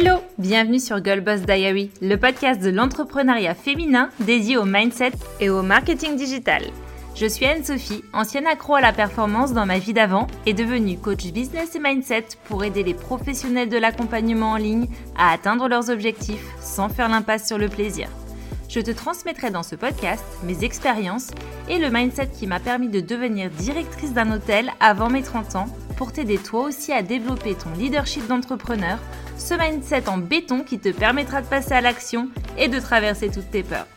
Hello, bienvenue sur Girl Diary, le podcast de l'entrepreneuriat féminin dédié au mindset et au marketing digital. Je suis Anne-Sophie, ancienne accro à la performance dans ma vie d'avant et devenue coach business et mindset pour aider les professionnels de l'accompagnement en ligne à atteindre leurs objectifs sans faire l'impasse sur le plaisir. Je te transmettrai dans ce podcast mes expériences et le mindset qui m'a permis de devenir directrice d'un hôtel avant mes 30 ans pour t'aider toi aussi à développer ton leadership d'entrepreneur, ce mindset en béton qui te permettra de passer à l'action et de traverser toutes tes peurs.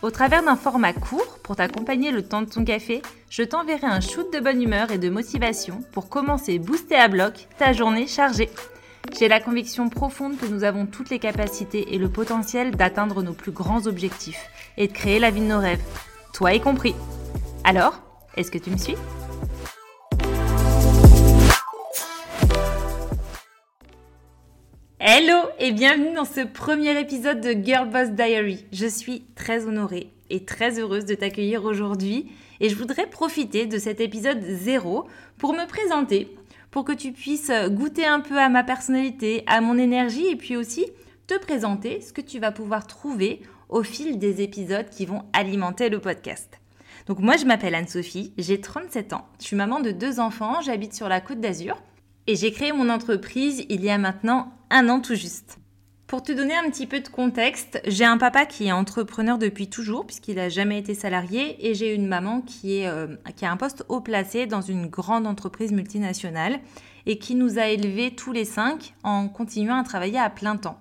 Au travers d'un format court pour t'accompagner le temps de ton café, je t'enverrai un shoot de bonne humeur et de motivation pour commencer booster à bloc ta journée chargée. J'ai la conviction profonde que nous avons toutes les capacités et le potentiel d'atteindre nos plus grands objectifs et de créer la vie de nos rêves, toi y compris. Alors, est-ce que tu me suis? Hello et bienvenue dans ce premier épisode de Girl Boss Diary. Je suis très honorée et très heureuse de t'accueillir aujourd'hui et je voudrais profiter de cet épisode zéro pour me présenter, pour que tu puisses goûter un peu à ma personnalité, à mon énergie et puis aussi te présenter ce que tu vas pouvoir trouver au fil des épisodes qui vont alimenter le podcast. Donc moi je m'appelle Anne-Sophie, j'ai 37 ans, je suis maman de deux enfants, j'habite sur la côte d'Azur et j'ai créé mon entreprise il y a maintenant un an tout juste. Pour te donner un petit peu de contexte, j'ai un papa qui est entrepreneur depuis toujours puisqu'il n'a jamais été salarié et j'ai une maman euh, qui a un poste haut placé dans une grande entreprise multinationale et qui nous a élevés tous les cinq en continuant à travailler à plein temps.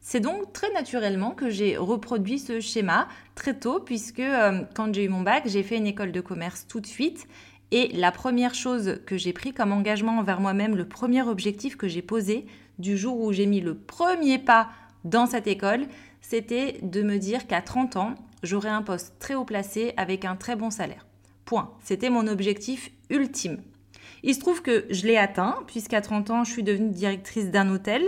C'est donc très naturellement que j'ai reproduit ce schéma très tôt puisque euh, quand j'ai eu mon bac, j'ai fait une école de commerce tout de suite et la première chose que j'ai pris comme engagement envers moi-même, le premier objectif que j'ai posé du jour où j'ai mis le premier pas dans cette école, c'était de me dire qu'à 30 ans, j'aurais un poste très haut placé avec un très bon salaire. Point. C'était mon objectif ultime. Il se trouve que je l'ai atteint, puisqu'à 30 ans, je suis devenue directrice d'un hôtel.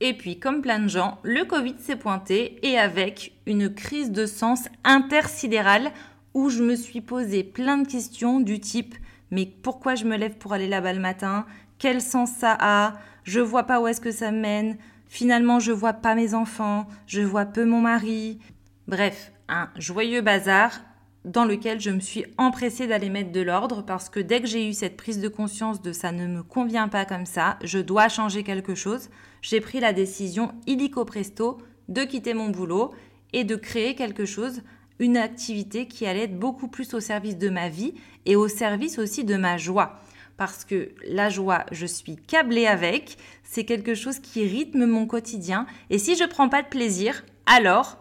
Et puis, comme plein de gens, le Covid s'est pointé et avec une crise de sens intersidérale où je me suis posé plein de questions du type mais pourquoi je me lève pour aller là-bas le matin? Quel sens ça a? Je vois pas où est-ce que ça mène. Finalement, je vois pas mes enfants, je vois peu mon mari. Bref, un joyeux bazar dans lequel je me suis empressée d'aller mettre de l'ordre parce que dès que j'ai eu cette prise de conscience de ça ne me convient pas comme ça, je dois changer quelque chose, j'ai pris la décision illico presto de quitter mon boulot et de créer quelque chose une activité qui allait être beaucoup plus au service de ma vie et au service aussi de ma joie. Parce que la joie, je suis câblée avec, c'est quelque chose qui rythme mon quotidien. Et si je prends pas de plaisir, alors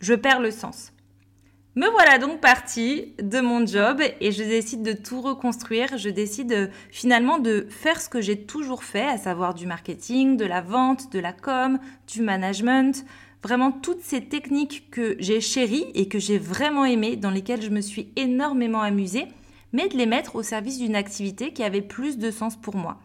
je perds le sens. Me voilà donc partie de mon job et je décide de tout reconstruire. Je décide euh, finalement de faire ce que j'ai toujours fait, à savoir du marketing, de la vente, de la com, du management, Vraiment toutes ces techniques que j'ai chéries et que j'ai vraiment aimées, dans lesquelles je me suis énormément amusée, mais de les mettre au service d'une activité qui avait plus de sens pour moi.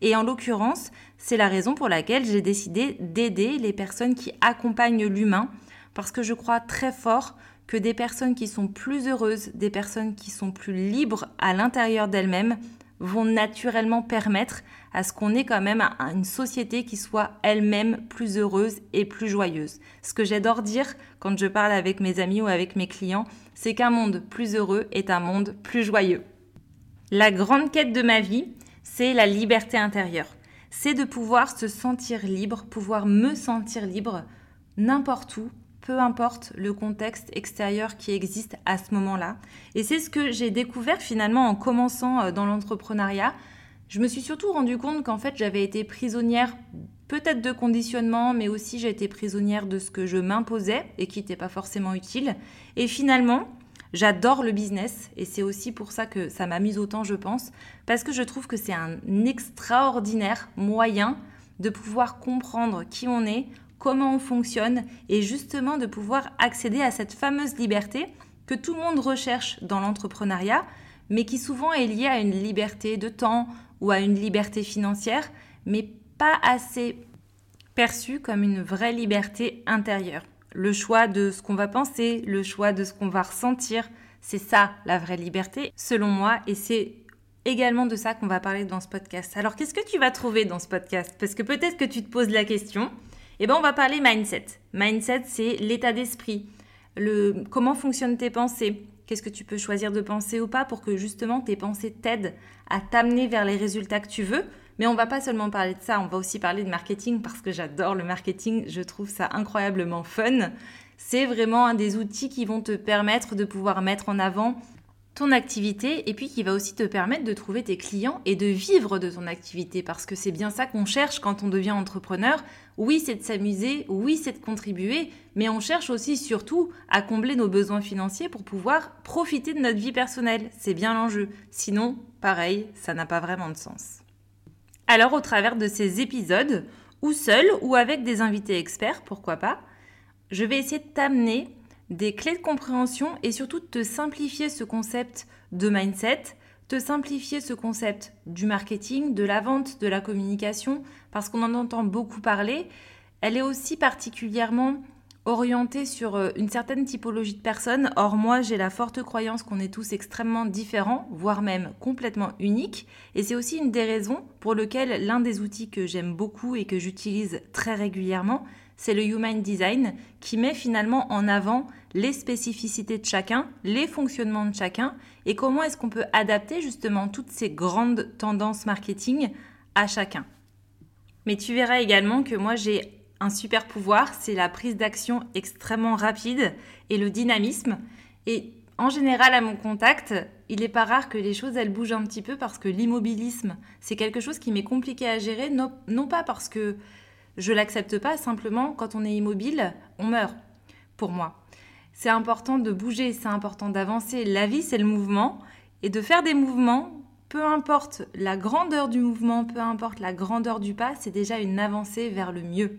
Et en l'occurrence, c'est la raison pour laquelle j'ai décidé d'aider les personnes qui accompagnent l'humain, parce que je crois très fort que des personnes qui sont plus heureuses, des personnes qui sont plus libres à l'intérieur d'elles-mêmes, vont naturellement permettre à ce qu'on ait quand même une société qui soit elle-même plus heureuse et plus joyeuse. Ce que j'adore dire quand je parle avec mes amis ou avec mes clients, c'est qu'un monde plus heureux est un monde plus joyeux. La grande quête de ma vie, c'est la liberté intérieure. C'est de pouvoir se sentir libre, pouvoir me sentir libre n'importe où, peu importe le contexte extérieur qui existe à ce moment-là. Et c'est ce que j'ai découvert finalement en commençant euh, dans l'entrepreneuriat. Je me suis surtout rendu compte qu'en fait j'avais été prisonnière peut-être de conditionnement, mais aussi j'ai été prisonnière de ce que je m'imposais et qui n'était pas forcément utile. Et finalement, j'adore le business et c'est aussi pour ça que ça m'amuse autant, je pense, parce que je trouve que c'est un extraordinaire moyen de pouvoir comprendre qui on est, comment on fonctionne et justement de pouvoir accéder à cette fameuse liberté que tout le monde recherche dans l'entrepreneuriat, mais qui souvent est liée à une liberté de temps ou à une liberté financière, mais pas assez perçue comme une vraie liberté intérieure. Le choix de ce qu'on va penser, le choix de ce qu'on va ressentir, c'est ça la vraie liberté, selon moi, et c'est également de ça qu'on va parler dans ce podcast. Alors qu'est-ce que tu vas trouver dans ce podcast? Parce que peut-être que tu te poses la question, Eh bien, on va parler mindset. Mindset, c'est l'état d'esprit, le comment fonctionnent tes pensées, qu'est-ce que tu peux choisir de penser ou pas pour que justement tes pensées t'aident à t'amener vers les résultats que tu veux? Mais on va pas seulement parler de ça, on va aussi parler de marketing parce que j'adore le marketing, je trouve ça incroyablement fun. C'est vraiment un des outils qui vont te permettre de pouvoir mettre en avant ton activité et puis qui va aussi te permettre de trouver tes clients et de vivre de ton activité parce que c'est bien ça qu'on cherche quand on devient entrepreneur. Oui, c'est de s'amuser, oui, c'est de contribuer, mais on cherche aussi surtout à combler nos besoins financiers pour pouvoir profiter de notre vie personnelle. C'est bien l'enjeu. Sinon, pareil, ça n'a pas vraiment de sens. Alors au travers de ces épisodes, ou seul ou avec des invités experts, pourquoi pas, je vais essayer de t'amener des clés de compréhension et surtout de te simplifier ce concept de mindset, te simplifier ce concept du marketing, de la vente, de la communication, parce qu'on en entend beaucoup parler. Elle est aussi particulièrement orientée sur euh, une certaine typologie de personnes. Or, moi, j'ai la forte croyance qu'on est tous extrêmement différents, voire même complètement uniques. Et c'est aussi une des raisons pour lesquelles l'un des outils que j'aime beaucoup et que j'utilise très régulièrement, c'est le Human Design qui met finalement en avant les spécificités de chacun, les fonctionnements de chacun et comment est-ce qu'on peut adapter justement toutes ces grandes tendances marketing à chacun. Mais tu verras également que moi j'ai un super pouvoir, c'est la prise d'action extrêmement rapide et le dynamisme. Et en général, à mon contact, il n'est pas rare que les choses elles bougent un petit peu parce que l'immobilisme, c'est quelque chose qui m'est compliqué à gérer, non, non pas parce que je l'accepte pas, simplement quand on est immobile, on meurt, pour moi. C'est important de bouger, c'est important d'avancer. La vie, c'est le mouvement. Et de faire des mouvements, peu importe la grandeur du mouvement, peu importe la grandeur du pas, c'est déjà une avancée vers le mieux.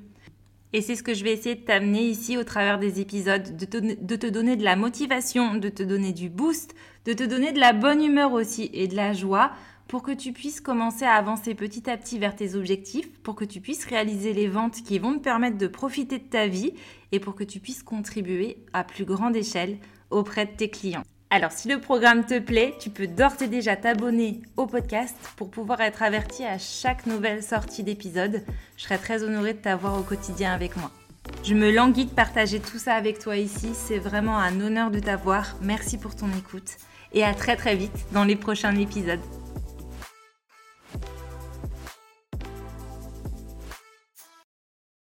Et c'est ce que je vais essayer de t'amener ici au travers des épisodes, de te, de te, donner de la motivation, de te donner du boost, de te donner de la bonne humeur aussi et de la joie pour que tu puisses commencer à avancer petit à petit vers tes objectifs, pour que tu puisses réaliser les ventes qui vont te permettre de profiter de ta vie et pour que tu puisses contribuer à plus grande échelle auprès de tes clients. Alors si le programme te plaît, tu peux d'ores et déjà t'abonner au podcast pour pouvoir être averti à chaque nouvelle sortie d'épisode. Je serai très honorée de t'avoir au quotidien avec moi. Je me languis de partager tout ça avec toi ici, c'est vraiment un honneur de t'avoir. Merci pour ton écoute et à très très vite dans les prochains épisodes.